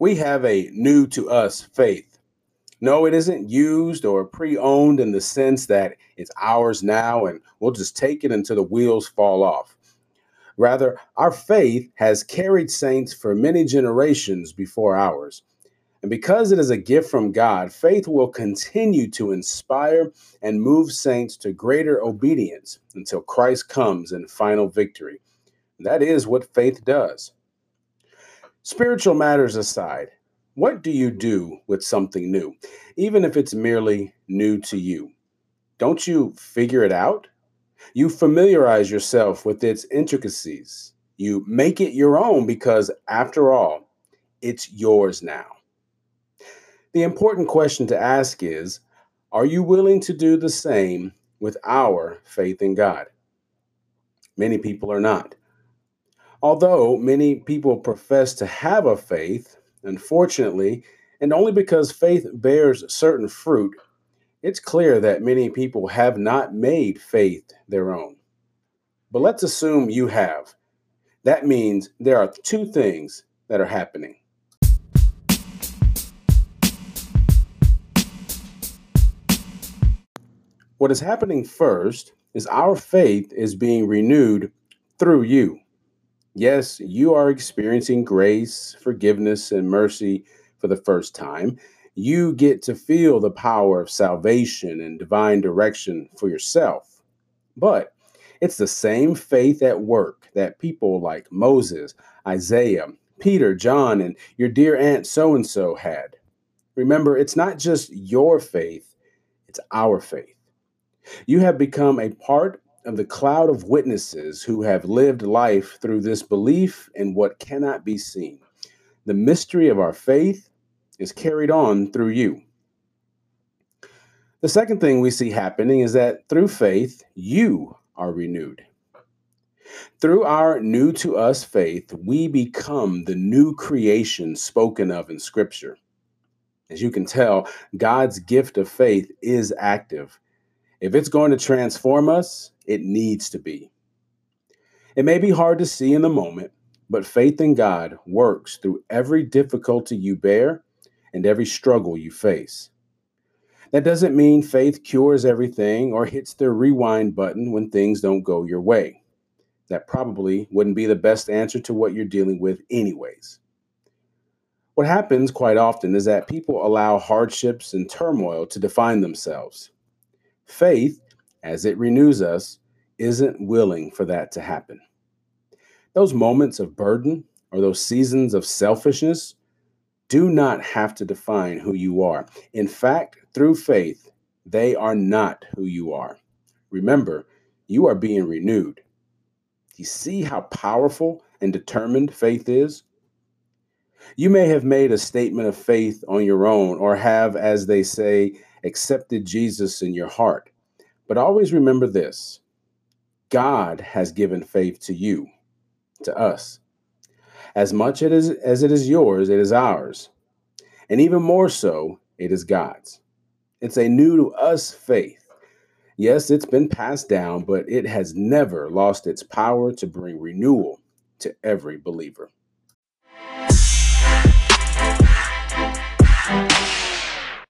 We have a new to us faith. No, it isn't used or pre owned in the sense that it's ours now and we'll just take it until the wheels fall off. Rather, our faith has carried saints for many generations before ours. And because it is a gift from God, faith will continue to inspire and move saints to greater obedience until Christ comes in final victory. That is what faith does. Spiritual matters aside, what do you do with something new, even if it's merely new to you? Don't you figure it out? You familiarize yourself with its intricacies. You make it your own because, after all, it's yours now. The important question to ask is Are you willing to do the same with our faith in God? Many people are not. Although many people profess to have a faith, unfortunately, and only because faith bears certain fruit, it's clear that many people have not made faith their own. But let's assume you have. That means there are two things that are happening. What is happening first is our faith is being renewed through you. Yes, you are experiencing grace, forgiveness, and mercy for the first time. You get to feel the power of salvation and divine direction for yourself. But it's the same faith at work that people like Moses, Isaiah, Peter, John, and your dear Aunt so and so had. Remember, it's not just your faith, it's our faith. You have become a part of the cloud of witnesses who have lived life through this belief in what cannot be seen. The mystery of our faith is carried on through you. The second thing we see happening is that through faith, you are renewed. Through our new to us faith, we become the new creation spoken of in Scripture. As you can tell, God's gift of faith is active if it's going to transform us, it needs to be. It may be hard to see in the moment, but faith in God works through every difficulty you bear and every struggle you face. That doesn't mean faith cures everything or hits the rewind button when things don't go your way. That probably wouldn't be the best answer to what you're dealing with, anyways. What happens quite often is that people allow hardships and turmoil to define themselves. Faith, as it renews us, isn't willing for that to happen. Those moments of burden or those seasons of selfishness do not have to define who you are. In fact, through faith, they are not who you are. Remember, you are being renewed. You see how powerful and determined faith is? You may have made a statement of faith on your own or have, as they say, accepted Jesus in your heart. But always remember this God has given faith to you, to us. As much it is, as it is yours, it is ours. And even more so, it is God's. It's a new to us faith. Yes, it's been passed down, but it has never lost its power to bring renewal to every believer.